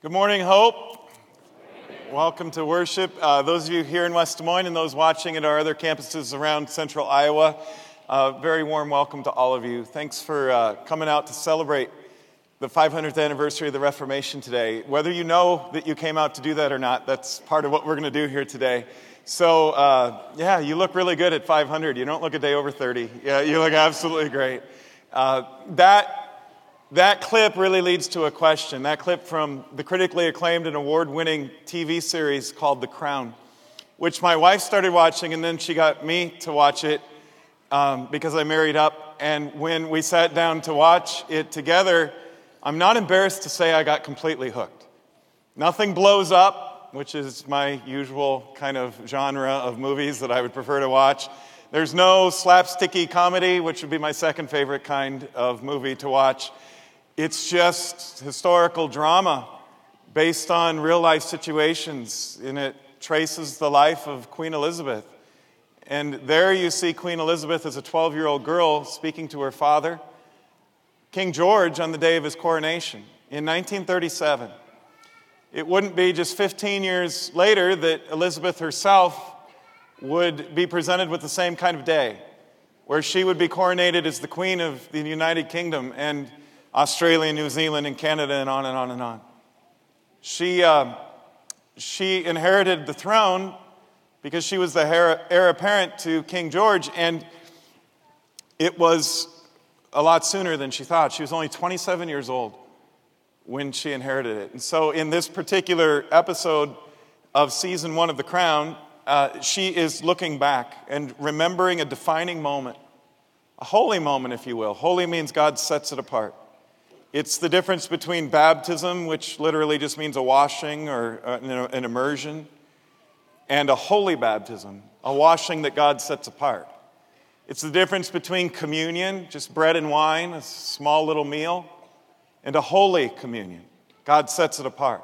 Good morning, Hope. Welcome to worship. Uh, those of you here in West Des Moines and those watching at our other campuses around central Iowa, uh, very warm welcome to all of you. Thanks for uh, coming out to celebrate the 500th anniversary of the Reformation today. Whether you know that you came out to do that or not, that's part of what we're going to do here today. So, uh, yeah, you look really good at 500. You don't look a day over 30. Yeah, you look absolutely great. Uh, that that clip really leads to a question. That clip from the critically acclaimed and award winning TV series called The Crown, which my wife started watching and then she got me to watch it um, because I married up. And when we sat down to watch it together, I'm not embarrassed to say I got completely hooked. Nothing blows up, which is my usual kind of genre of movies that I would prefer to watch. There's no slapsticky comedy, which would be my second favorite kind of movie to watch. It's just historical drama based on real life situations, and it traces the life of Queen Elizabeth. And there you see Queen Elizabeth as a 12 year old girl speaking to her father, King George, on the day of his coronation in 1937. It wouldn't be just 15 years later that Elizabeth herself would be presented with the same kind of day, where she would be coronated as the Queen of the United Kingdom. And Australia, New Zealand, and Canada, and on and on and on. She, uh, she inherited the throne because she was the heir apparent to King George, and it was a lot sooner than she thought. She was only 27 years old when she inherited it. And so, in this particular episode of season one of The Crown, uh, she is looking back and remembering a defining moment, a holy moment, if you will. Holy means God sets it apart. It's the difference between baptism, which literally just means a washing or uh, an immersion, and a holy baptism, a washing that God sets apart. It's the difference between communion, just bread and wine, a small little meal, and a holy communion. God sets it apart.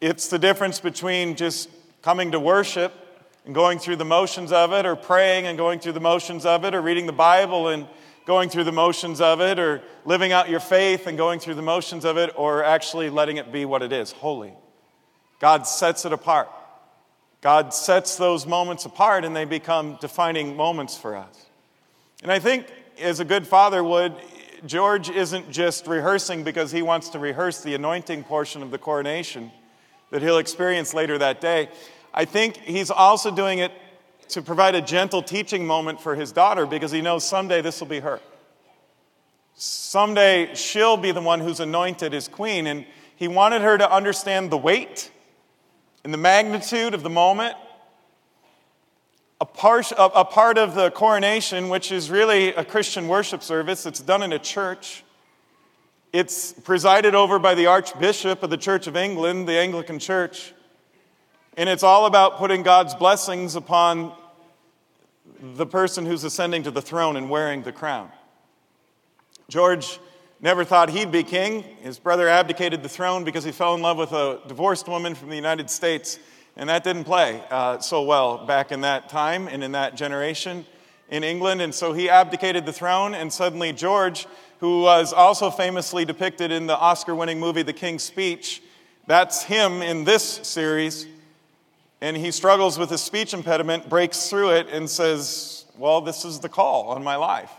It's the difference between just coming to worship and going through the motions of it, or praying and going through the motions of it, or reading the Bible and going through the motions of it or living out your faith and going through the motions of it or actually letting it be what it is holy. God sets it apart. God sets those moments apart and they become defining moments for us. And I think, as a good father would, George isn't just rehearsing because he wants to rehearse the anointing portion of the coronation that he'll experience later that day. I think he's also doing it to provide a gentle teaching moment for his daughter because he knows someday this will be her. Someday she'll be the one who's anointed as queen. And he wanted her to understand the weight and the magnitude of the moment. A part, a, a part of the coronation, which is really a Christian worship service, it's done in a church. It's presided over by the Archbishop of the Church of England, the Anglican Church. And it's all about putting God's blessings upon the person who's ascending to the throne and wearing the crown. George never thought he'd be king. His brother abdicated the throne because he fell in love with a divorced woman from the United States, and that didn't play uh, so well back in that time and in that generation in England. And so he abdicated the throne, and suddenly George, who was also famously depicted in the Oscar winning movie The King's Speech, that's him in this series and he struggles with his speech impediment, breaks through it, and says, Well, this is the call on my life.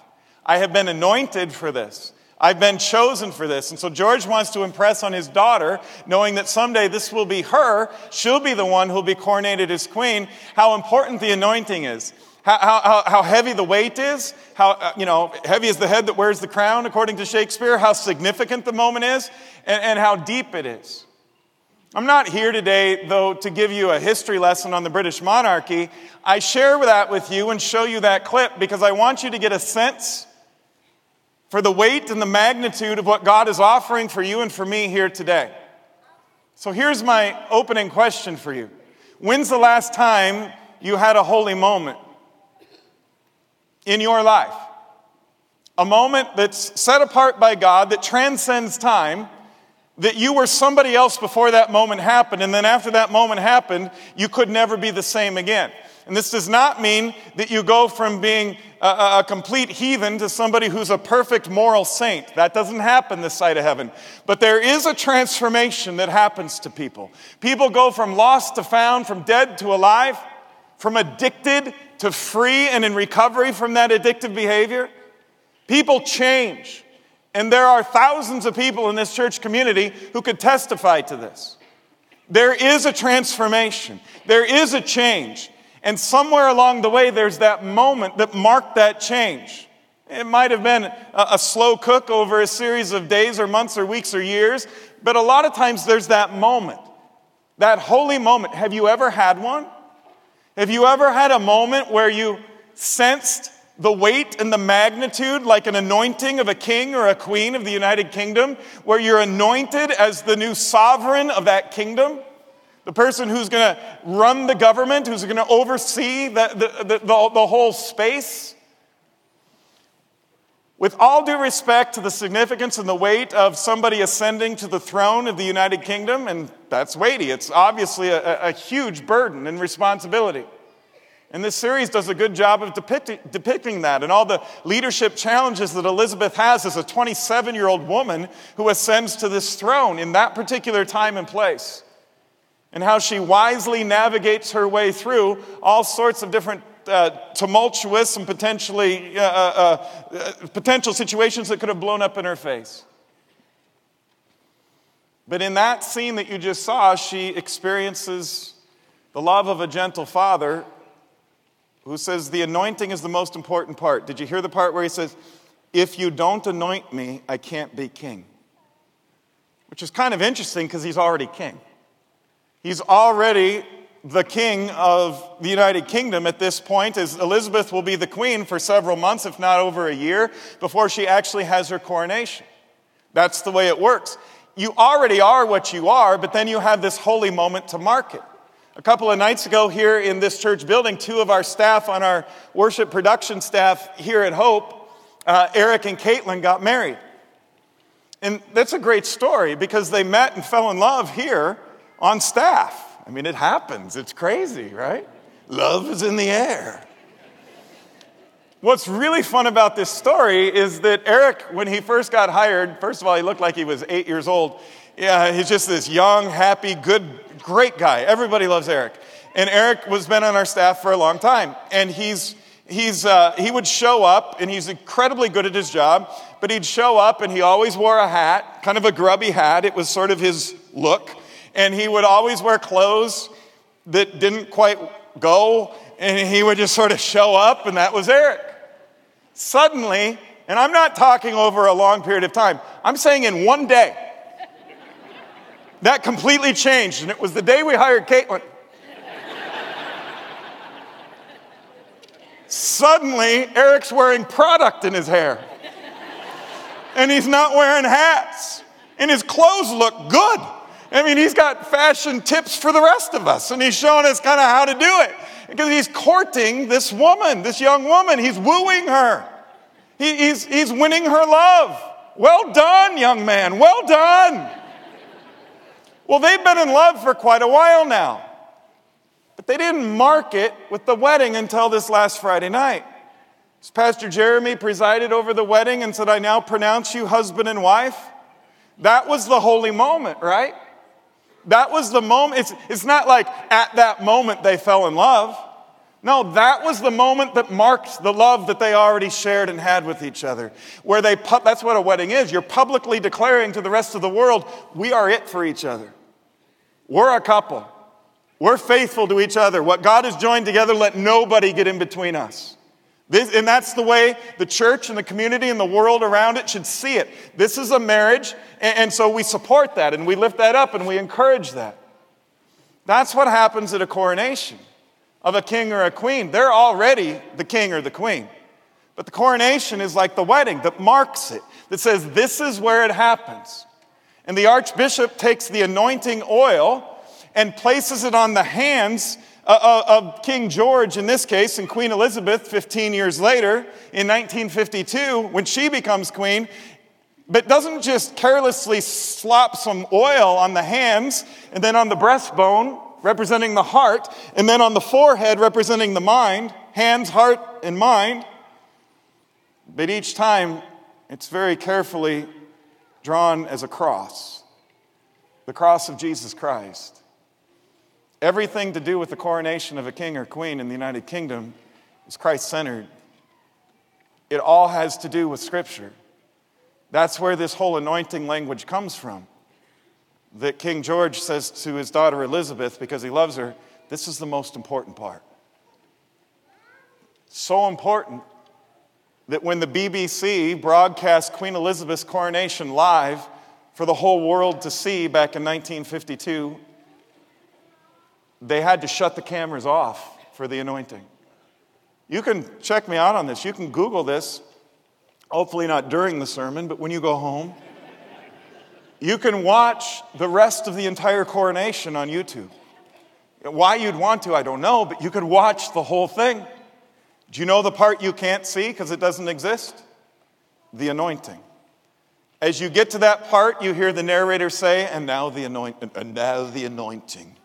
I have been anointed for this. I've been chosen for this. And so George wants to impress on his daughter, knowing that someday this will be her. She'll be the one who'll be coronated as queen, how important the anointing is. How, how, how heavy the weight is, how, uh, you know, heavy is the head that wears the crown, according to Shakespeare, how significant the moment is, and, and how deep it is. I'm not here today, though, to give you a history lesson on the British monarchy. I share that with you and show you that clip because I want you to get a sense for the weight and the magnitude of what God is offering for you and for me here today. So here's my opening question for you When's the last time you had a holy moment in your life? A moment that's set apart by God that transcends time that you were somebody else before that moment happened, and then after that moment happened, you could never be the same again. And this does not mean that you go from being a, a, complete heathen to somebody who's a perfect moral saint. That doesn't happen this side of heaven. But there is a transformation that happens to people. People go from lost to found, from dead to alive, from addicted to free and in recovery from that addictive behavior. People change. And there are thousands of people in this church community who could testify to this. There is a transformation, there is a change. And somewhere along the way, there's that moment that marked that change. It might have been a, slow cook over a series of days or months or weeks or years, but a lot of times there's that moment, that holy moment. Have you ever had one? Have you ever had a moment where you sensed the weight and the magnitude like an anointing of a king or a queen of the United Kingdom, where you're anointed as the new sovereign of that kingdom? The person who's going to run the government, who's going to oversee the, the, the, the, whole space. With all due respect to the significance and the weight of somebody ascending to the throne of the United Kingdom, and that's weighty, it's obviously a, a huge burden and responsibility. And this series does a good job of depicting, that and all the leadership challenges that Elizabeth has as a 27 year old woman who ascends to this throne in that particular time and place and how she wisely navigates her way through all sorts of different uh, tumultuous and potentially uh, uh, uh, potential situations that could have blown up in her face. But in that scene that you just saw, she experiences the love of a gentle father who says the anointing is the most important part. Did you hear the part where he says, If you don't anoint me, I can't be king? Which is kind of interesting because he's already king. He's already the king of the United Kingdom at this point, as Elizabeth will be the queen for several months, if not over a year, before she actually has her coronation. That's the way it works. You already are what you are, but then you have this holy moment to mark it. A couple of nights ago, here in this church building, two of our staff on our worship production staff here at Hope, uh, Eric and Caitlin, got married. And that's a great story because they met and fell in love here on staff. I mean, it happens. It's crazy, right? Love is in the air. What's really fun about this story is that Eric, when he first got hired, first of all, he looked like he was eight years old. Yeah, he's just this young, happy, good, great guy. Everybody loves Eric. And Eric was been on our staff for a long time. And he's, he's, uh, he would show up, and he's incredibly good at his job, but he'd show up and he always wore a hat, kind of a grubby hat. It was sort of his look and he would always wear clothes that didn't quite go, and he would just sort of show up, and that was Eric. Suddenly, and I'm not talking over a long period of time, I'm saying in one day, that completely changed, and it was the day we hired Caitlin. Suddenly, Eric's wearing product in his hair. And he's not wearing hats. And his clothes look good. I mean, he's got fashion tips for the rest of us, and he's showing us kind of how to do it. Because he's courting this woman, this young woman. He's wooing her, he, he's, he's winning her love. Well done, young man. Well done. Well, they've been in love for quite a while now. But they didn't mark it with the wedding until this last Friday night. As Pastor Jeremy presided over the wedding and said, I now pronounce you husband and wife. That was the holy moment, right? That was the moment. It's, it's not like at that moment they fell in love. No, that was the moment that marked the love that they already shared and had with each other. Where they, that's what a wedding is. You're publicly declaring to the rest of the world, we are it for each other. We're a couple. We're faithful to each other. What God has joined together, let nobody get in between us. This, and that's the way the church and the community and the world around it should see it. This is a marriage, and, and so we support that and we lift that up and we encourage that. That's what happens at a coronation of a king or a queen. They're already the king or the queen. But the coronation is like the wedding that marks it, that says this is where it happens. And the archbishop takes the anointing oil and places it on the hands uh, uh, of King George in this case and Queen Elizabeth 15 years later in 1952 when she becomes queen, but doesn't just carelessly slop some oil on the hands and then on the breastbone representing the heart, and then on the forehead, representing the mind hands, heart, and mind. But each time, it's very carefully drawn as a cross the cross of Jesus Christ. Everything to do with the coronation of a king or queen in the United Kingdom is Christ centered. It all has to do with Scripture. That's where this whole anointing language comes from. That King George says to his daughter Elizabeth, because he loves her, this is the most important part. So important that when the BBC broadcast Queen Elizabeth's coronation live for the whole world to see back in 1952, they had to shut the cameras off for the anointing. You can check me out on this. You can Google this, hopefully not during the sermon, but when you go home. You can watch the rest of the entire coronation on YouTube. Why you'd want to, I don't know, but you could watch the whole thing. Do you know the part you can't see because it doesn't exist? The anointing. As you get to that part, you hear the narrator say, and now the anointing, and now the anointing.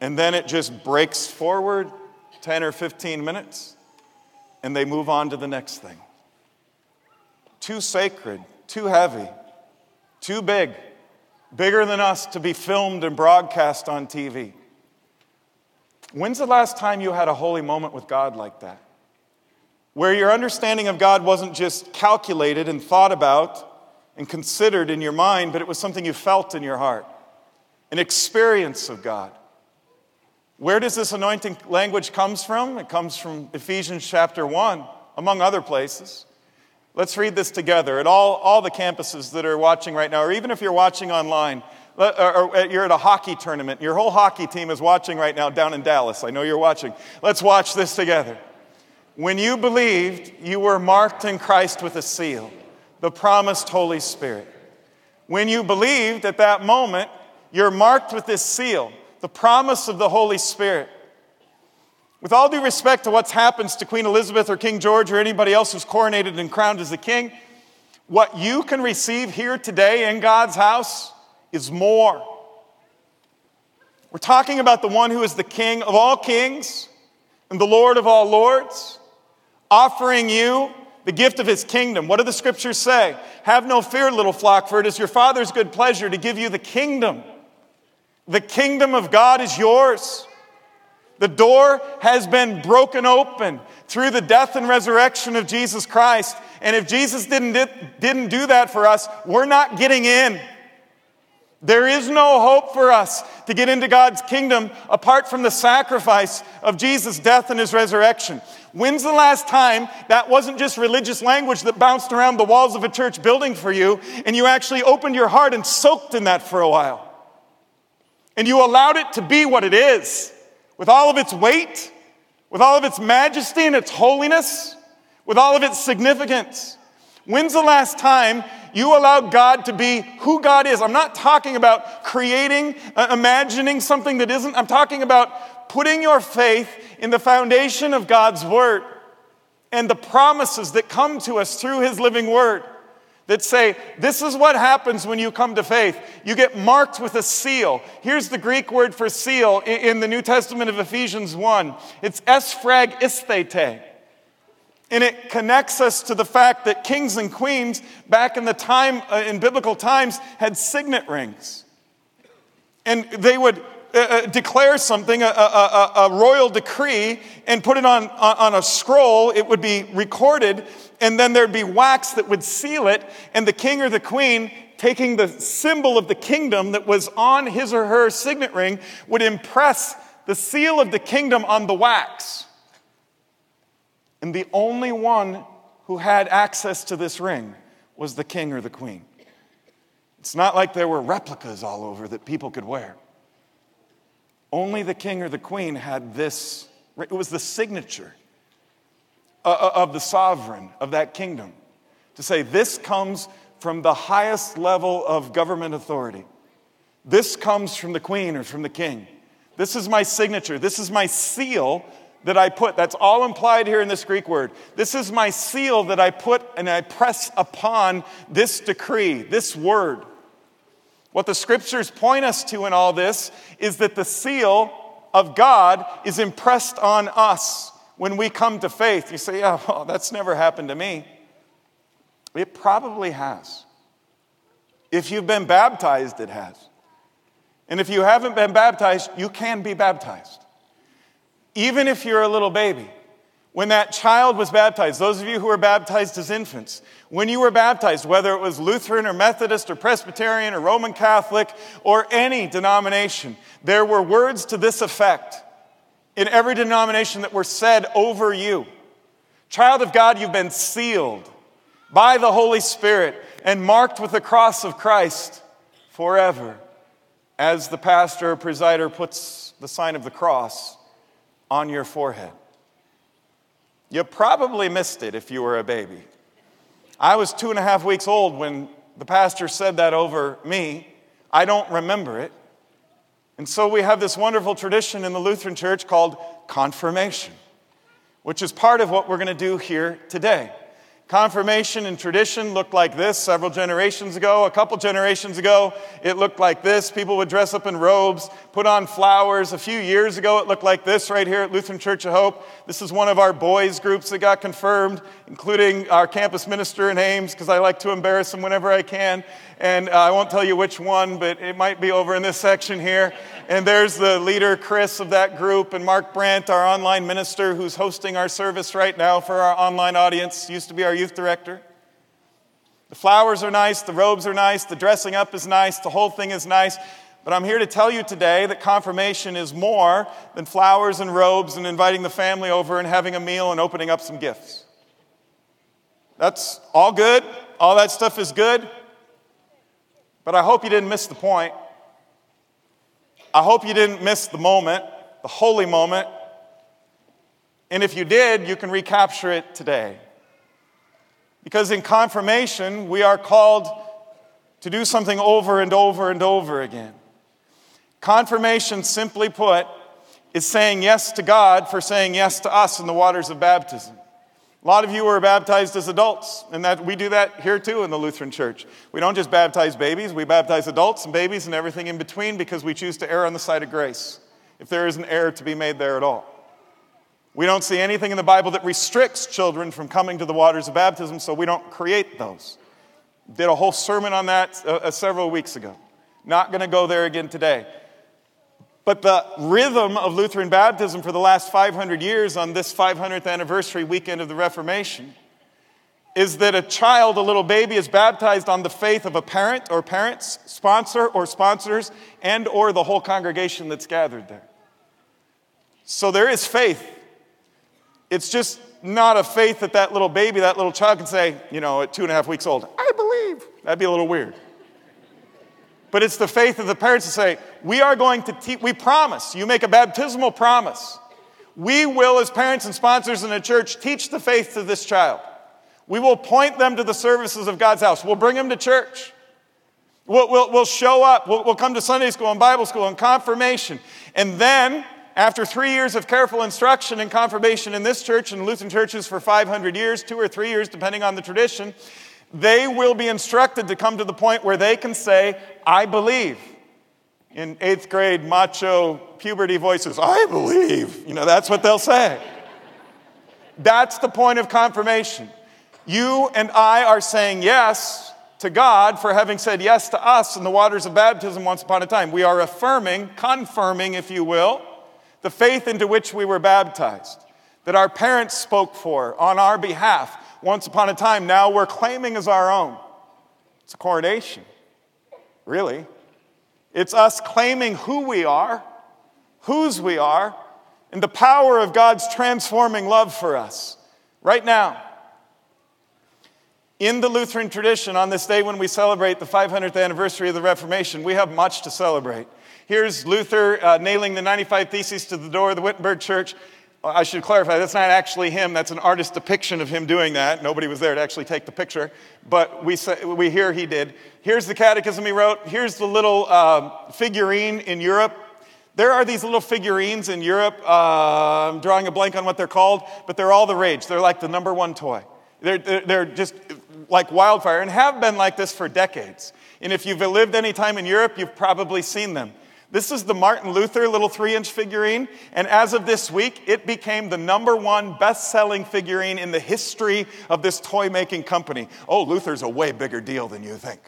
And then it just breaks forward 10 or 15 minutes, and they move on to the next thing. Too sacred, too heavy, too big, bigger than us to be filmed and broadcast on TV. When's the last time you had a holy moment with God like that? Where your understanding of God wasn't just calculated and thought about and considered in your mind, but it was something you felt in your heart, an experience of God. Where does this anointing language comes from? It comes from Ephesians chapter 1, among other places. Let's read this together at all, all the campuses that are watching right now, or even if you're watching online, Uh, or uh, you're at a hockey tournament, your whole hockey team is watching right now down in Dallas. I know you're watching. Let's watch this together. When you believed, you were marked in Christ with a seal, the promised Holy Spirit. When you believed at that moment, you're marked with this seal the promise of the Holy Spirit. With all due respect to what happens to Queen Elizabeth or King George or anybody else who's coronated and crowned as a king, what you can receive here today in God's house is more. We're talking about the one who is the King of all kings and the Lord of all lords, offering you the gift of his kingdom. What do the scriptures say? Have no fear, little flock, for it is your Father's good pleasure to give you the kingdom. The kingdom of God is yours. The door has been broken open through the death and resurrection of Jesus Christ. And if Jesus didn't, didn't do that for us, we're not getting in. There is no hope for us to get into God's kingdom apart from the sacrifice of Jesus' death and his resurrection. When's the last time that wasn't just religious language that bounced around the walls of a church building for you and you actually opened your heart and soaked in that for a while? and you allowed it to be what it is, with all of its weight, with all of its majesty and its holiness, with all of its significance. When's the last time you allowed God to be who God is? I'm not talking about creating, uh, imagining something that isn't. I'm talking about putting your faith in the foundation of God's Word and the promises that come to us through His living Word that say, This is what happens when you come to faith. You get marked with a seal. Here's the Greek word for seal in the New Testament of Ephesians 1 it's esphragisthete. And it connects us to the fact that kings and queens back in the time, uh, in biblical times, had signet rings. And they would uh, uh, declare something, a, a, a, royal decree, and put it on, on a scroll. It would be recorded, and then there'd be wax that would seal it, and the king or the queen, taking the symbol of the kingdom that was on his or her signet ring, would impress the seal of the kingdom on the wax. And the only one who had access to this ring was the king or the queen. It's not like there were replicas all over that people could wear. Only the king or the queen had this, it was the signature uh, uh, of the sovereign of that kingdom to say, This comes from the highest level of government authority. This comes from the queen or from the king. This is my signature. This is my seal that I put. That's all implied here in this Greek word. This is my seal that I put and I press upon this decree, this word. What the scriptures point us to in all this is that the seal of God is impressed on us when we come to faith. You say, yeah, oh, well, that's never happened to me. It probably has. If you've been baptized, it has. And if you haven't been baptized, you can be baptized. Even if you're a little baby. When that child was baptized, those of you who were baptized as infants, when you were baptized, whether it was Lutheran or Methodist or Presbyterian or Roman Catholic or any denomination, there were words to this effect in every denomination that were said over you. Child of God, you've been sealed by the Holy Spirit and marked with the cross of Christ forever, as the pastor or presider puts the sign of the cross on your forehead. You probably missed it if you were a baby. I was two and a half weeks old when the pastor said that over me. I don't remember it. And so we have this wonderful tradition in the Lutheran Church called confirmation, which is part of what we're going to do here today. Confirmation and tradition looked like this several generations ago. A couple generations ago, it looked like this. People would dress up in robes, put on flowers. A few years ago, it looked like this right here at Lutheran Church of Hope. This is one of our boys' groups that got confirmed, including our campus minister in Ames, because I like to embarrass him whenever I can. And uh, I won't tell you which one, but it might be over in this section here. And there's the leader, Chris, of that group, and Mark Brandt, our online minister, who's hosting our service right now for our online audience, used to be our youth director. The flowers are nice, the robes are nice, the dressing up is nice, the whole thing is nice. But I'm here to tell you today that confirmation is more than flowers and robes and inviting the family over and having a meal and opening up some gifts. That's all good. All that stuff is good. But I hope you didn't miss the point. I hope you didn't miss the moment, the holy moment. And if you did, you can recapture it today. Because in confirmation, we are called to do something over and over and over again. Confirmation, simply put, is saying yes to God for saying yes to us in the waters of baptism. A lot of you were baptized as adults, and that we do that here too in the Lutheran Church. We don't just baptize babies, we baptize adults and babies and everything in between because we choose to err on the side of grace, if there is an error to be made there at all. We don't see anything in the Bible that restricts children from coming to the waters of baptism, so we don't create those. Did a whole sermon on that uh, uh several weeks ago. Not going to go there again today. But the rhythm of Lutheran baptism for the last 500 years on this 500th anniversary weekend of the Reformation is that a child, a little baby, is baptized on the faith of a parent or parents, sponsor or sponsors, and or the whole congregation that's gathered there. So there is faith. It's just not a faith that that little baby, that little child can say, you know, at two and a half weeks old, I believe. That'd be a little weird. But it's the faith of the parents to say, we are going to teach, we promise, you make a baptismal promise. We will, as parents and sponsors in the church, teach the faith to this child. We will point them to the services of God's house. We'll bring them to church. We'll, we'll, we'll show up. We'll, we'll come to Sunday school and Bible school and confirmation. And then, after three years of careful instruction and confirmation in this church and Lutheran churches for 500 years, two or three years, depending on the tradition, they will be instructed to come to the point where they can say, I believe. In eighth grade, macho puberty voices, I believe. You know, that's what they'll say. That's the point of confirmation. You and I are saying yes to God for having said yes to us in the waters of baptism once upon a time. We are affirming, confirming, if you will, the faith into which we were baptized, that our parents spoke for on our behalf once upon a time. Now we're claiming as our own. It's a coronation, really. It's us claiming who we are, whose we are, and the power of God's transforming love for us right now. In the Lutheran tradition, on this day when we celebrate the 500th anniversary of the Reformation, we have much to celebrate. Here's Luther uh, nailing the 95 Theses to the door of the Wittenberg Church. I should clarify, that's not actually him. That's an artist depiction of him doing that. Nobody was there to actually take the picture, but we, say, we hear he did. Here's the catechism he wrote. Here's the little uh, figurine in Europe. There are these little figurines in Europe. Uh, I'm drawing a blank on what they're called, but they're all the rage. They're like the number one toy. They're, they're, they're just like wildfire and have been like this for decades. And if you've lived any time in Europe, you've probably seen them. This is the Martin Luther little three inch figurine, and as of this week, it became the number one best selling figurine in the history of this toy making company. Oh, Luther's a way bigger deal than you think.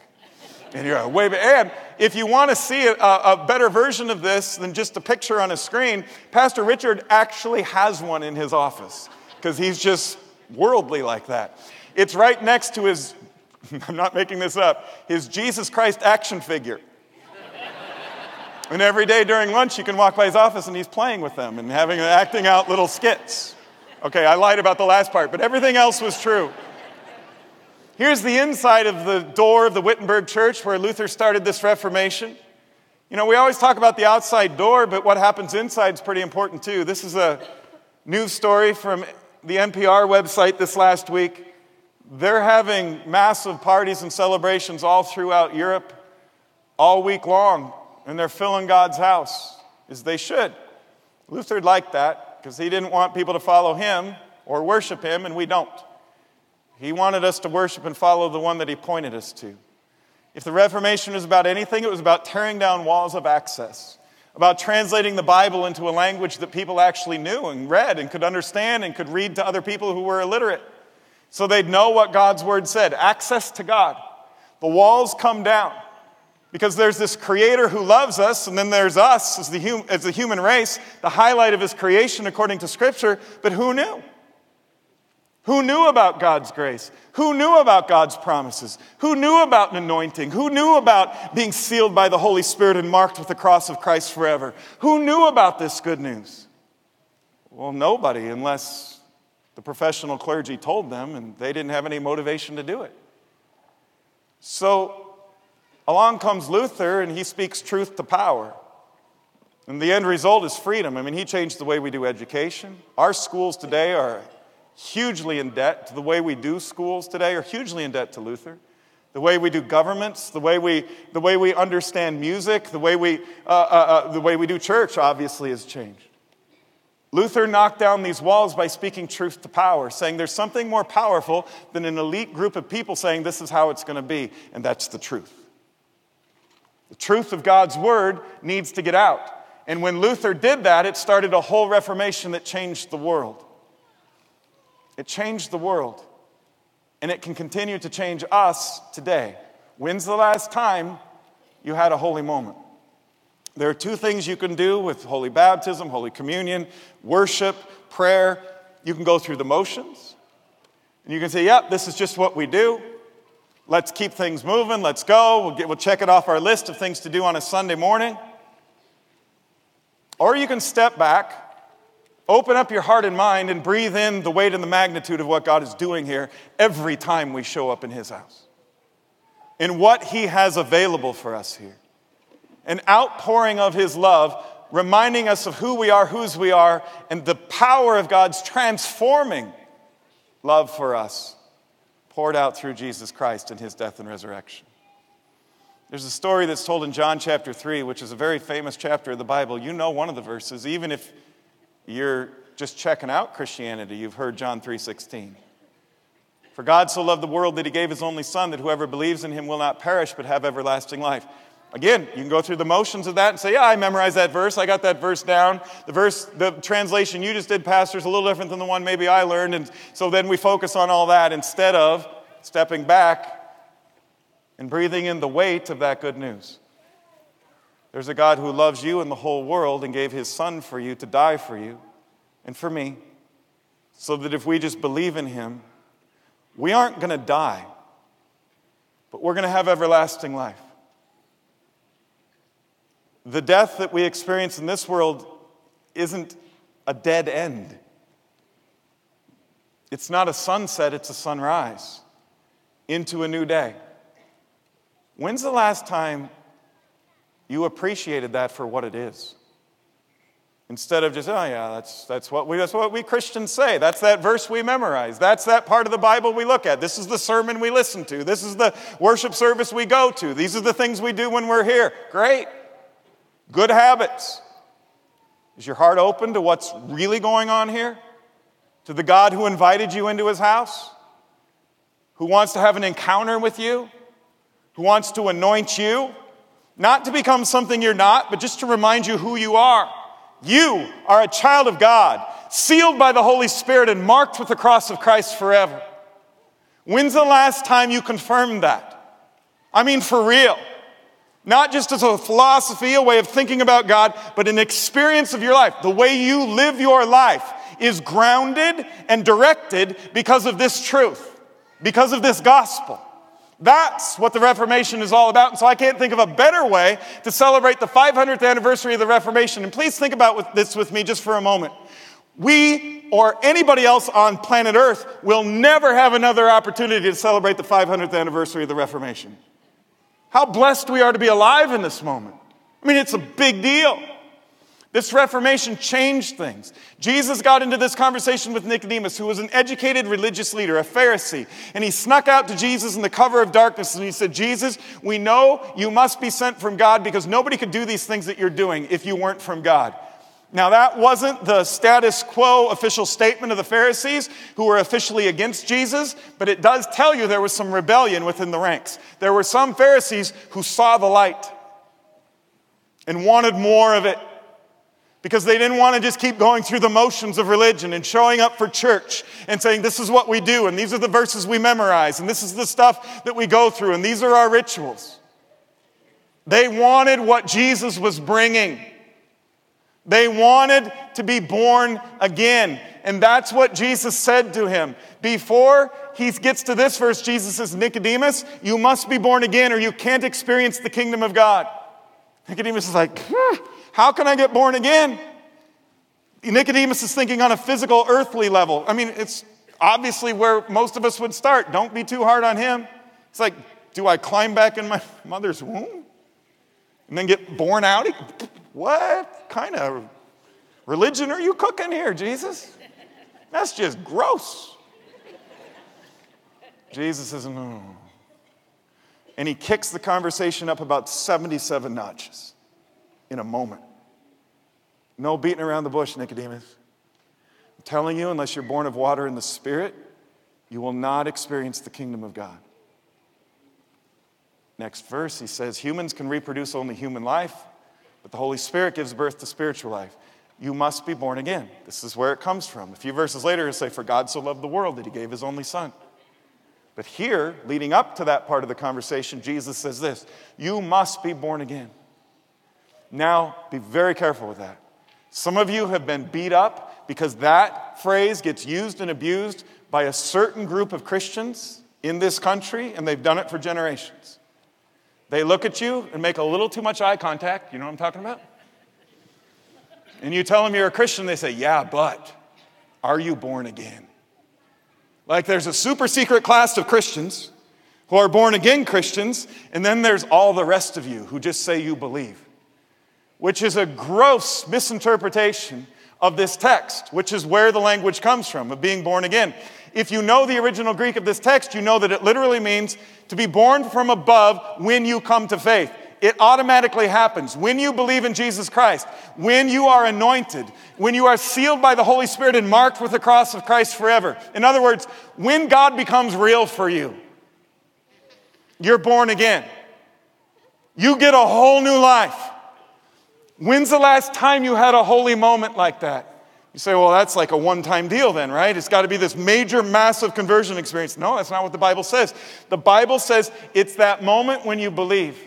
And you're a way, and if you want to see a, a better version of this than just a picture on a screen, Pastor Richard actually has one in his office because he's just worldly like that. It's right next to his, I'm not making this up, his Jesus Christ action figure. And every day during lunch, you can walk by his office and he's playing with them and having acting out little skits. Okay, I lied about the last part, but everything else was true. Here's the inside of the door of the Wittenberg Church where Luther started this Reformation. You know, we always talk about the outside door, but what happens inside is pretty important too. This is a news story from the NPR website this last week. They're having massive parties and celebrations all throughout Europe all week long and they're filling God's house, as they should. Luther liked that because he didn't want people to follow him or worship him, and we don't. He wanted us to worship and follow the one that he pointed us to. If the Reformation was about anything, it was about tearing down walls of access, about translating the Bible into a language that people actually knew and read and could understand and could read to other people who were illiterate so they'd know what God's word said. Access to God. The walls come down. Because there's this creator who loves us, and then there's us as the, hum- as the human race, the highlight of his creation according to Scripture. But who knew? Who knew about God's grace? Who knew about God's promises? Who knew about an anointing? Who knew about being sealed by the Holy Spirit and marked with the cross of Christ forever? Who knew about this good news? Well, nobody, unless the professional clergy told them and they didn't have any motivation to do it. So, Along comes Luther and he speaks truth to power. And the end result is freedom. I mean, he changed the way we do education. Our schools today are hugely in debt to the way we do schools today, are hugely in debt to Luther. The way we do governments, the way we, the way we understand music, the way we, uh, uh, uh, the way we do church obviously has changed. Luther knocked down these walls by speaking truth to power, saying there's something more powerful than an elite group of people saying this is how it's going to be, and that's the truth. The truth of God's word needs to get out. And when Luther did that, it started a whole reformation that changed the world. It changed the world. And it can continue to change us today. When's the last time you had a holy moment? There are two things you can do with holy baptism, holy communion, worship, prayer. You can go through the motions, and you can say, Yep, this is just what we do. Let's keep things moving. Let's go. We'll, get, we'll check it off our list of things to do on a Sunday morning. Or you can step back, open up your heart and mind, and breathe in the weight and the magnitude of what God is doing here every time we show up in His house. In what He has available for us here. An outpouring of His love, reminding us of who we are, whose we are, and the power of God's transforming love for us poured out through Jesus Christ in his death and resurrection. There's a story that's told in John chapter 3, which is a very famous chapter of the Bible. You know one of the verses, even if you're just checking out Christianity, you've heard John 3:16. For God so loved the world that he gave his only son that whoever believes in him will not perish but have everlasting life. Again, you can go through the motions of that and say, Yeah, I memorized that verse. I got that verse down. The verse, the translation you just did, Pastor, is a little different than the one maybe I learned. And so then we focus on all that instead of stepping back and breathing in the weight of that good news. There's a God who loves you and the whole world and gave his son for you to die for you and for me, so that if we just believe in him, we aren't going to die, but we're going to have everlasting life. The death that we experience in this world isn't a dead end. It's not a sunset, it's a sunrise into a new day. When's the last time you appreciated that for what it is? Instead of just, oh yeah, that's, that's, what we, that's what we Christians say. That's that verse we memorize. That's that part of the Bible we look at. This is the sermon we listen to. This is the worship service we go to. These are the things we do when we're here. Great. Good habits. Is your heart open to what's really going on here? To the God who invited you into his house? who wants to have an encounter with you, who wants to anoint you, not to become something you're not, but just to remind you who you are. You are a child of God, sealed by the Holy Spirit and marked with the cross of Christ forever. When's the last time you confirmed that? I mean, for real. Not just as a philosophy, a way of thinking about God, but an experience of your life. The way you live your life is grounded and directed because of this truth, because of this gospel. That's what the Reformation is all about. And so I can't think of a better way to celebrate the 500th anniversary of the Reformation. And please think about this with me just for a moment. We or anybody else on planet Earth will never have another opportunity to celebrate the 500th anniversary of the Reformation. How blessed we are to be alive in this moment. I mean, it's a big deal. This Reformation changed things. Jesus got into this conversation with Nicodemus, who was an educated religious leader, a Pharisee, and he snuck out to Jesus in the cover of darkness and he said, Jesus, we know you must be sent from God because nobody could do these things that you're doing if you weren't from God. Now, that wasn't the status quo official statement of the Pharisees who were officially against Jesus, but it does tell you there was some rebellion within the ranks. There were some Pharisees who saw the light and wanted more of it because they didn't want to just keep going through the motions of religion and showing up for church and saying, This is what we do, and these are the verses we memorize, and this is the stuff that we go through, and these are our rituals. They wanted what Jesus was bringing. They wanted to be born again. And that's what Jesus said to him. Before he gets to this verse, Jesus says, Nicodemus, you must be born again or you can't experience the kingdom of God. Nicodemus is like, how can I get born again? Nicodemus is thinking on a physical, earthly level. I mean, it's obviously where most of us would start. Don't be too hard on him. It's like, do I climb back in my mother's womb and then get born out? What kind of religion are you cooking here, Jesus? That's just gross. Jesus says, no. And he kicks the conversation up about 77 notches in a moment. No beating around the bush, Nicodemus. I'm telling you, unless you're born of water and the Spirit, you will not experience the kingdom of God. Next verse, he says, Humans can reproduce only human life, but the Holy Spirit gives birth to spiritual life. You must be born again. This is where it comes from. A few verses later, he'll say, For God so loved the world that he gave his only Son. But here, leading up to that part of the conversation, Jesus says this You must be born again. Now, be very careful with that. Some of you have been beat up because that phrase gets used and abused by a certain group of Christians in this country, and they've done it for generations. They look at you and make a little too much eye contact. You know what I'm talking about? And you tell them you're a Christian, they say, Yeah, but are you born again? Like there's a super secret class of Christians who are born again Christians, and then there's all the rest of you who just say you believe, which is a gross misinterpretation of this text, which is where the language comes from, of being born again. If you know the original Greek of this text, you know that it literally means to be born from above when you come to faith. It automatically happens when you believe in Jesus Christ, when you are anointed, when you are sealed by the Holy Spirit and marked with the cross of Christ forever. In other words, when God becomes real for you, you're born again. You get a whole new life. When's the last time you had a holy moment like that? You say, well, that's like a one time deal, then, right? It's got to be this major, massive conversion experience. No, that's not what the Bible says. The Bible says it's that moment when you believe.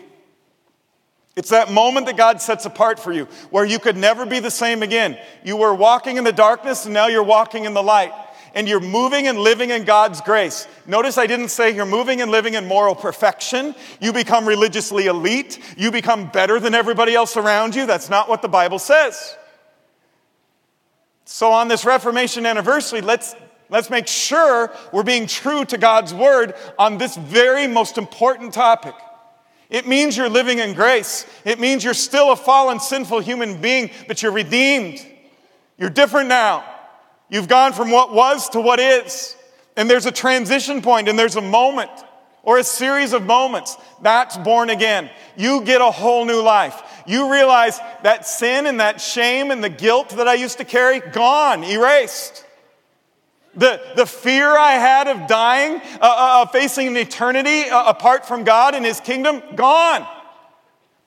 It's that moment that God sets apart for you where you could never be the same again. You were walking in the darkness and now you're walking in the light. And you're moving and living in God's grace. Notice I didn't say you're moving and living in moral perfection. You become religiously elite. You become better than everybody else around you. That's not what the Bible says. So, on this Reformation anniversary, let's, let's make sure we're being true to God's word on this very most important topic. It means you're living in grace. It means you're still a fallen, sinful human being, but you're redeemed. You're different now. You've gone from what was to what is. And there's a transition point and there's a moment or a series of moments. That's born again. You get a whole new life. You realize that sin and that shame and the guilt that I used to carry, gone, erased. The, the fear I had of dying, uh, uh, facing an eternity uh, apart from God and His kingdom, gone.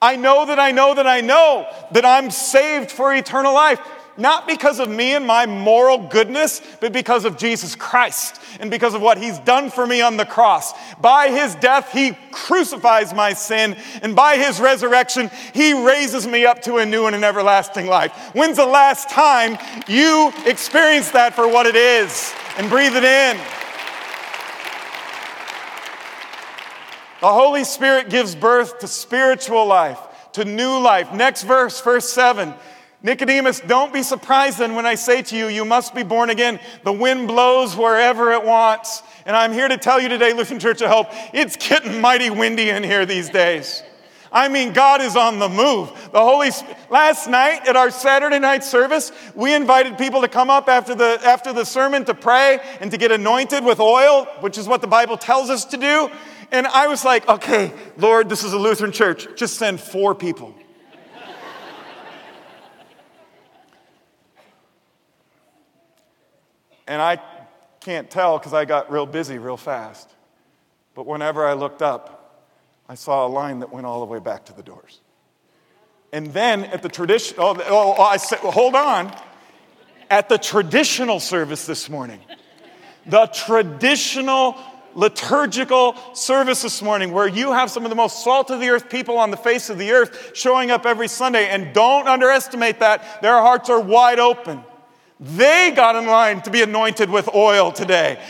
I know that I know that I know that I'm saved for eternal life not because of me and my moral goodness, but because of Jesus Christ and because of what he's done for me on the cross. By his death, he crucifies my sin, and by his resurrection, he raises me up to a new and an everlasting life. When's the last time you experienced that for what it is and breathe it in? The Holy Spirit gives birth to spiritual life, to new life. Next verse, verse 7. Nicodemus, don't be surprised then when I say to you, you must be born again. The wind blows wherever it wants. And I'm here to tell you today, Lutheran Church of Hope, it's getting mighty windy in here these days. I mean, God is on the move. The Holy Spirit. last night at our Saturday night service, we invited people to come up after the after the sermon to pray and to get anointed with oil, which is what the Bible tells us to do. And I was like, okay, Lord, this is a Lutheran church. Just send four people. And I can't tell because I got real busy real fast. But whenever I looked up, I saw a line that went all the way back to the doors. And then at the traditional—oh, oh, oh, I said, well, hold on. At the traditional service this morning, the traditional liturgical service this morning, where you have some of the most salt of the earth people on the face of the earth showing up every Sunday. And don't underestimate that. Their hearts are wide open. They got in line to be anointed with oil today.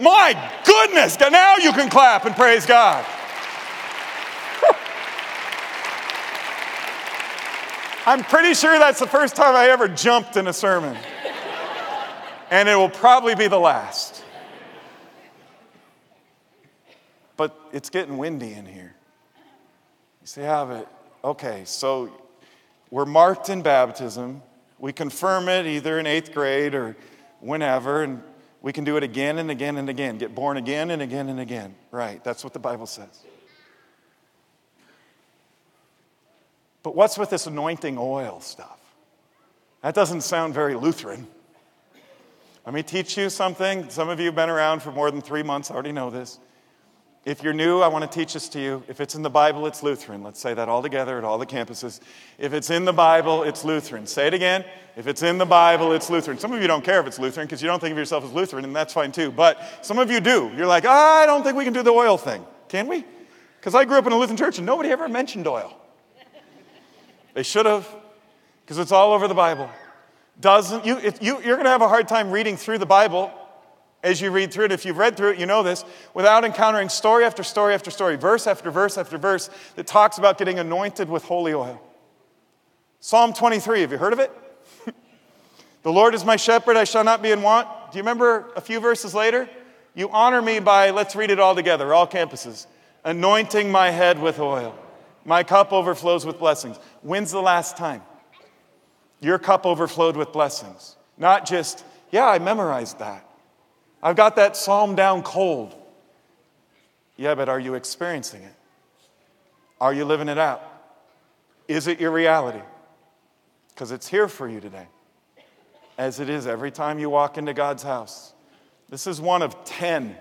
My goodness, now you can clap and praise God. I'm pretty sure that's the first time I ever jumped in a sermon. And it will probably be the last. But it's getting windy in here. You say, yeah, but okay, so we're marked in baptism. We confirm it either in eighth grade or whenever, and we can do it again and again and again. Get born again and again and again. Right, that's what the Bible says. But what's with this anointing oil stuff? That doesn't sound very Lutheran. Let me teach you something. Some of you have been around for more than three months, already know this. If you're new, I want to teach this to you. If it's in the Bible, it's Lutheran. Let's say that all together at all the campuses. If it's in the Bible, it's Lutheran. Say it again. If it's in the Bible, it's Lutheran. Some of you don't care if it's Lutheran because you don't think of yourself as Lutheran, and that's fine too. But some of you do. You're like, I don't think we can do the oil thing. Can we? Because I grew up in a Lutheran church and nobody ever mentioned oil. They should have, because it's all over the Bible. Doesn't you, you you're going to have a hard time reading through the Bible as you read through it. If you've read through it, you know this, without encountering story after story after story, verse after verse after verse that talks about getting anointed with holy oil. Psalm 23, have you heard of it? the Lord is my shepherd, I shall not be in want. Do you remember a few verses later? You honor me by, let's read it all together, all campuses, anointing my head with oil. My cup overflows with blessings. When's the last time? Your cup overflowed with blessings. Not just, yeah, I memorized that. I've got that psalm down cold. Yeah, but are you experiencing it? Are you living it out? Is it your reality? Because it's here for you today, as it is every time you walk into God's house. This is one of 10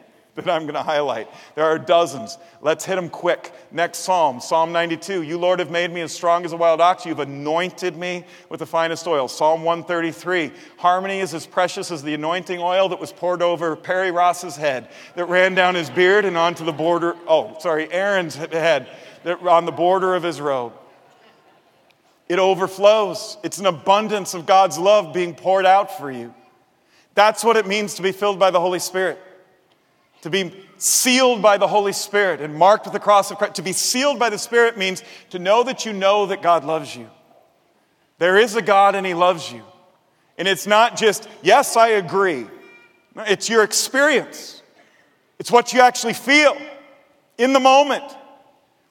that I'm going to highlight. There are dozens. Let's hit them quick. Next psalm, Psalm 92. You, Lord, have made me as strong as a wild ox. You've anointed me with the finest oil. Psalm 133. Harmony is as precious as the anointing oil that was poured over Perry Ross's head, that ran down his beard and onto the border. Oh, sorry, Aaron's head, that on the border of his robe. It overflows. It's an abundance of God's love being poured out for you. That's what it means to be filled by the Holy Spirit to be sealed by the Holy Spirit and marked with the cross of Christ. To be sealed by the Spirit means to know that you know that God loves you. There is a God and He loves you. And it's not just, yes, I agree. It's your experience, it's what you actually feel in the moment.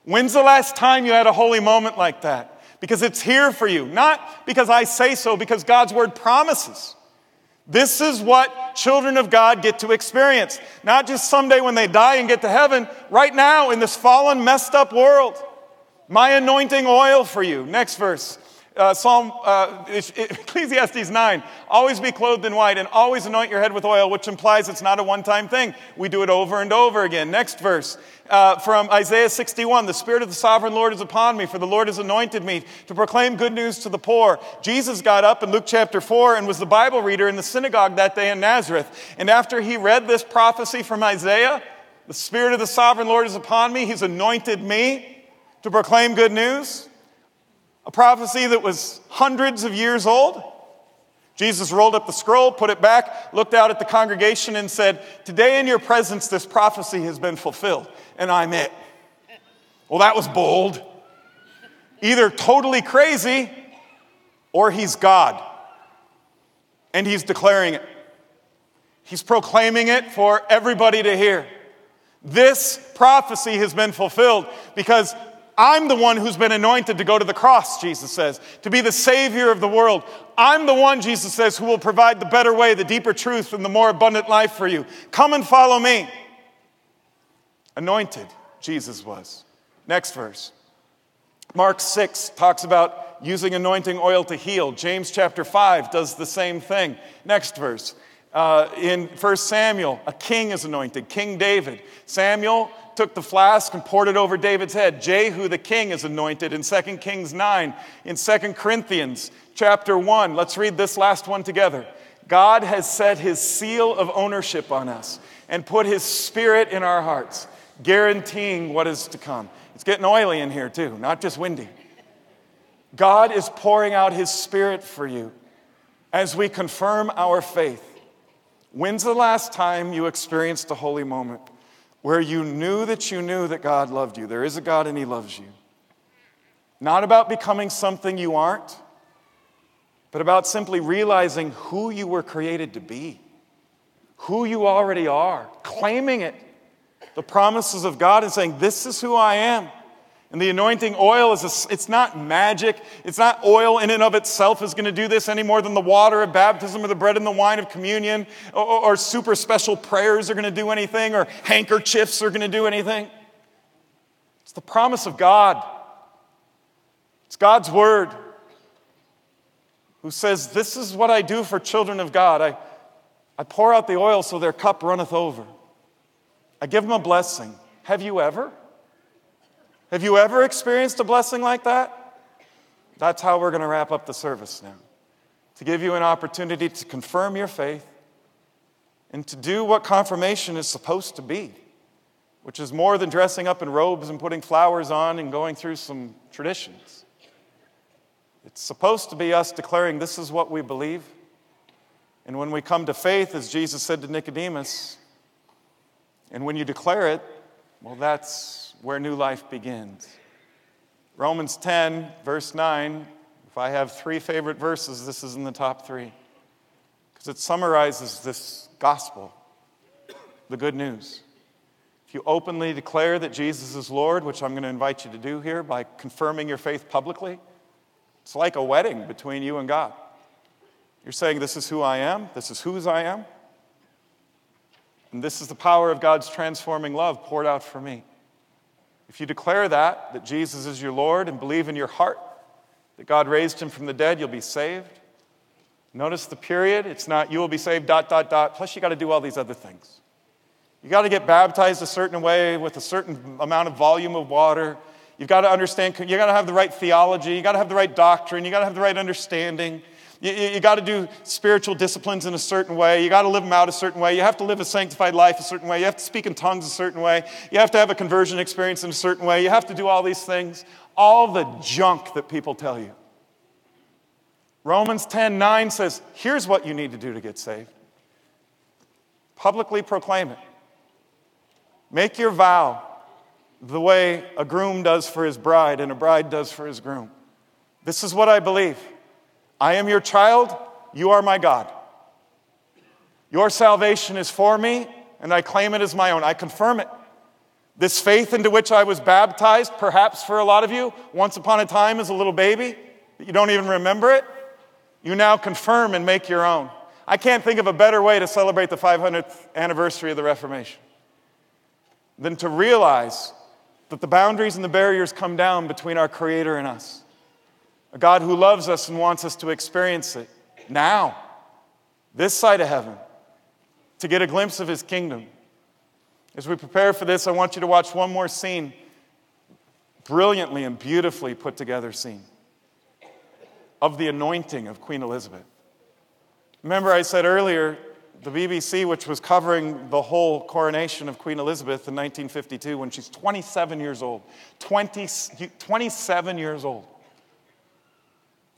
When's the last time you had a holy moment like that? Because it's here for you, not because I say so, because God's word promises. This is what children of God get to experience. Not just someday when they die and get to heaven, right now in this fallen, messed up world. My anointing oil for you. Next verse. Uh, Psalm, uh, Ecclesiastes 9, always be clothed in white and always anoint your head with oil, which implies it's not a one time thing. We do it over and over again. Next verse uh, from Isaiah 61 The Spirit of the sovereign Lord is upon me, for the Lord has anointed me to proclaim good news to the poor. Jesus got up in Luke chapter 4 and was the Bible reader in the synagogue that day in Nazareth. And after he read this prophecy from Isaiah, the Spirit of the sovereign Lord is upon me, he's anointed me to proclaim good news a prophecy that was hundreds of years old. Jesus rolled up the scroll, put it back, looked out at the congregation, and said, Today in your presence, this prophecy has been fulfilled, and I'm it. Well, that was bold. Either totally crazy or he's God. And he's declaring it. He's proclaiming it for everybody to hear. This prophecy has been fulfilled because I'm the one who's been anointed to go to the cross, Jesus says, to be the Savior of the world. I'm the one, Jesus says, who will provide the better way, the deeper truth, and the more abundant life for you. Come and follow me. Anointed, Jesus was. Next verse. Mark 6 talks about using anointing oil to heal. James chapter 5 does the same thing. Next verse. Uh, in 1 Samuel, a king is anointed, King David. Samuel took the flask and poured it over David's head. Jehu the king is anointed in 2 Kings 9. In 2 Corinthians chapter 1, let's read this last one together. God has set his seal of ownership on us and put his spirit in our hearts, guaranteeing what is to come. It's getting oily in here too, not just windy. God is pouring out his spirit for you as we confirm our faith. When's the last time you experienced a holy moment where you knew that you knew that God loved you? There is a God and He loves you. Not about becoming something you aren't, but about simply realizing who you were created to be, who you already are, claiming it, the promises of God, and saying, This is who I am. And the anointing oil is, a, it's not magic. It's not oil in and of itself is going to do this any more than the water of baptism or the bread and the wine of communion or, or super special prayers are going to do anything or handkerchiefs are going to do anything. It's the promise of God. It's God's word who says, This is what I do for children of God. I, I pour out the oil so their cup runneth over. I give them a blessing. Have you ever? Have you ever experienced a blessing like that? That's how we're going to wrap up the service now. To give you an opportunity to confirm your faith and to do what confirmation is supposed to be, which is more than dressing up in robes and putting flowers on and going through some traditions. It's supposed to be us declaring this is what we believe. And when we come to faith, as Jesus said to Nicodemus, and when you declare it, well, that's where new life begins. Romans 10, verse 9, if I have three favorite verses, this is in the top three. Because it summarizes this gospel, the good news. If you openly declare that Jesus is Lord, which I'm going to invite you to do here by confirming your faith publicly, it's like a wedding between you and God. You're saying, This is who I am, this is whose I am, and this is the power of God's transforming love poured out for me. If you declare that, that Jesus is your Lord, and believe in your heart that God raised him from the dead, you'll be saved. Notice the period. It's not you will be saved, dot, dot, dot. Plus, you got to do all these other things. You got to get baptized a certain way with a certain amount of volume of water. You've got to understand, you got to have the right theology. You got to have the right doctrine. You got to have the right understanding. You, you, you got to do spiritual disciplines in a certain way. You got to live them out a certain way. You have to live a sanctified life a certain way. You have to speak in tongues a certain way. You have to have a conversion experience in a certain way. You have to do all these things. All the junk that people tell you. Romans 10 9 says, here's what you need to do to get saved. Publicly proclaim it. Make your vow the way a groom does for his bride and a bride does for his groom. This is what I believe. I am your child, you are my God. Your salvation is for me, and I claim it as my own. I confirm it. This faith into which I was baptized, perhaps for a lot of you, once upon a time as a little baby, that you don't even remember it, you now confirm and make your own. I can't think of a better way to celebrate the 500th anniversary of the Reformation than to realize that the boundaries and the barriers come down between our Creator and us A God who loves us and wants us to experience it now, this side of heaven, to get a glimpse of his kingdom. As we prepare for this, I want you to watch one more scene, brilliantly and beautifully put together scene of the anointing of Queen Elizabeth. Remember, I said earlier, the BBC, which was covering the whole coronation of Queen Elizabeth in 1952 when she's 27 years old. 20, 27 years old.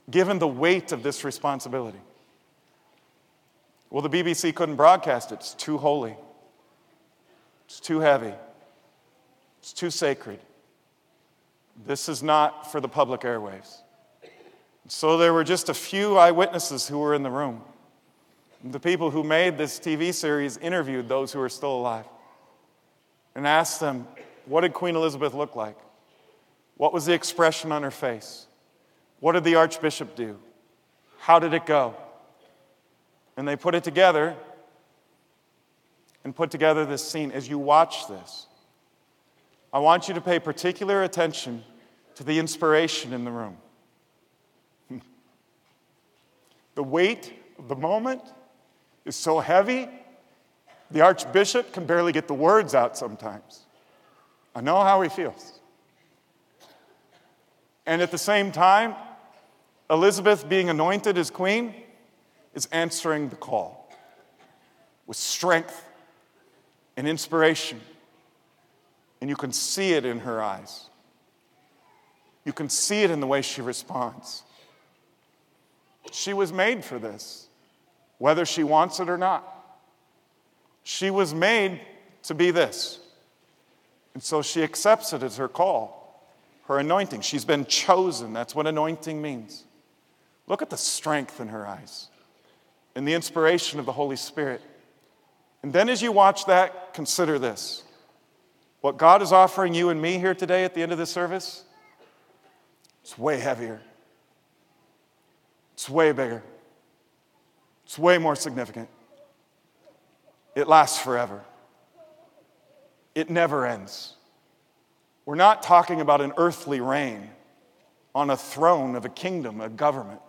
Given the weight of this responsibility. Well, the BBC couldn't broadcast it. It's too holy, it's too heavy, it's too sacred. This is not for the public airwaves. So there were just a few eyewitnesses who were in the room. The people who made this TV series interviewed those who are still alive and asked them, What did Queen Elizabeth look like? What was the expression on her face? What did the Archbishop do? How did it go? And they put it together and put together this scene. As you watch this, I want you to pay particular attention to the inspiration in the room. the weight of the moment is so heavy, the Archbishop can barely get the words out sometimes. I know how he feels. And at the same time, Elizabeth being anointed as queen is answering the call with strength and inspiration. And you can see it in her eyes. You can see it in the way she responds. She was made for this whether she wants it or not. She was made to be this. And so she accepts it as her call, her anointing. She's been chosen. That's what anointing means. Look at the strength in her eyes and the inspiration of the Holy Spirit. And then as you watch that, consider this. What God is offering you and me here today at the end of this service, it's way heavier. It's way bigger. It's way more significant. It lasts forever, it never ends. We're not talking about an earthly reign on a throne of a kingdom, a government.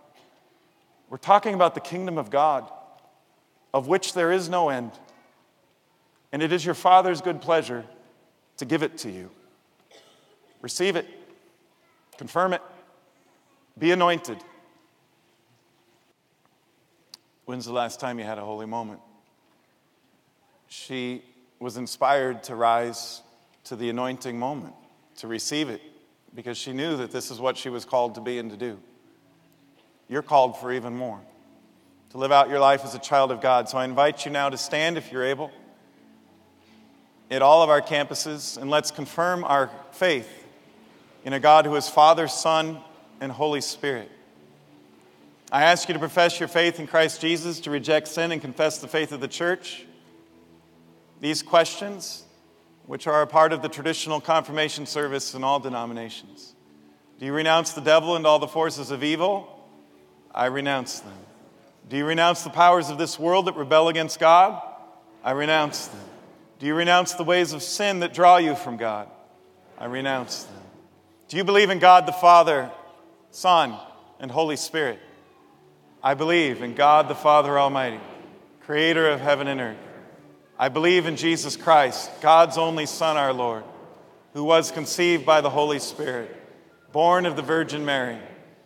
We're talking about the kingdom of God, of which there is no end. And it is your Father's good pleasure to give it to you. Receive it, confirm it, be anointed. When's the last time you had a holy moment? She was inspired to rise to the anointing moment, to receive it, because she knew that this is what she was called to be and to do. You're called for even more, to live out your life as a child of God. So I invite you now to stand if you're able at all of our campuses and let's confirm our faith in a God who is Father, Son, and Holy Spirit. I ask you to profess your faith in Christ Jesus, to reject sin and confess the faith of the church. These questions, which are a part of the traditional confirmation service in all denominations. Do you renounce the devil and all the forces of evil? I renounce them. Do you renounce the powers of this world that rebel against God? I renounce them. Do you renounce the ways of sin that draw you from God? I renounce them. Do you believe in God the Father, Son, and Holy Spirit? I believe in God the Father Almighty, creator of heaven and earth. I believe in Jesus Christ, God's only Son, our Lord, who was conceived by the Holy Spirit, born of the Virgin Mary,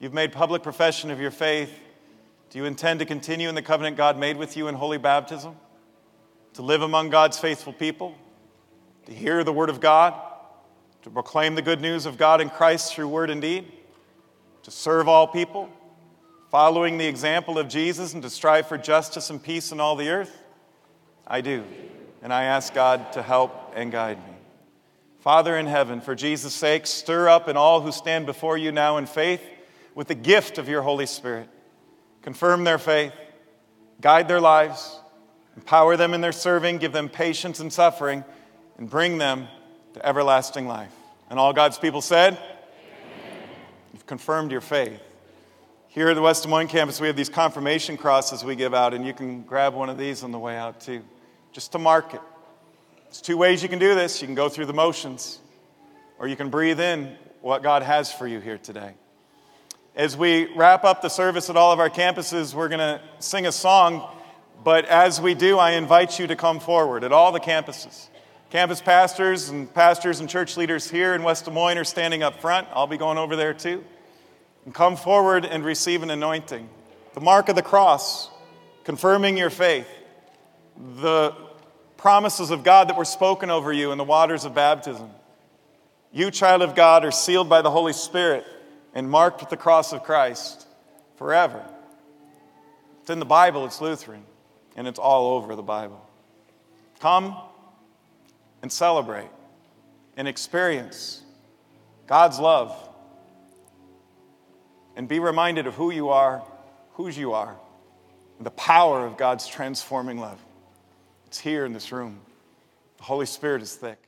You've made public profession of your faith. Do you intend to continue in the covenant God made with you in holy baptism? To live among God's faithful people? To hear the word of God? To proclaim the good news of God in Christ through word and deed? To serve all people? following the example of Jesus and to strive for justice and peace in all the earth? I do. And I ask God to help and guide me. Father in heaven, for Jesus' sake, stir up in all who stand before you now in faith with the gift of your Holy Spirit. Confirm their faith, guide their lives, empower them in their serving, give them patience in suffering, and bring them to everlasting life. And all God's people said, Amen. You've confirmed your faith. Here at the West Des Moines campus, we have these confirmation crosses we give out, and you can grab one of these on the way out too, just to mark it. There's two ways you can do this. You can go through the motions, or you can breathe in what God has for you here today. As we wrap up the service at all of our campuses, we're going to sing a song, but as we do, I invite you to come forward at all the campuses. Campus pastors and pastors and church leaders here in West Des Moines are standing up front. I'll be going over there too and come forward and receive an anointing. The mark of the cross, confirming your faith. The promises of God that were spoken over you in the waters of baptism. You, child of God, are sealed by the Holy Spirit and marked with the cross of Christ forever. It's in the Bible, it's Lutheran, and it's all over the Bible. Come and celebrate and experience God's love and be reminded of who you are, whose you are, and the power of God's transforming love. It's here in this room. The Holy Spirit is thick.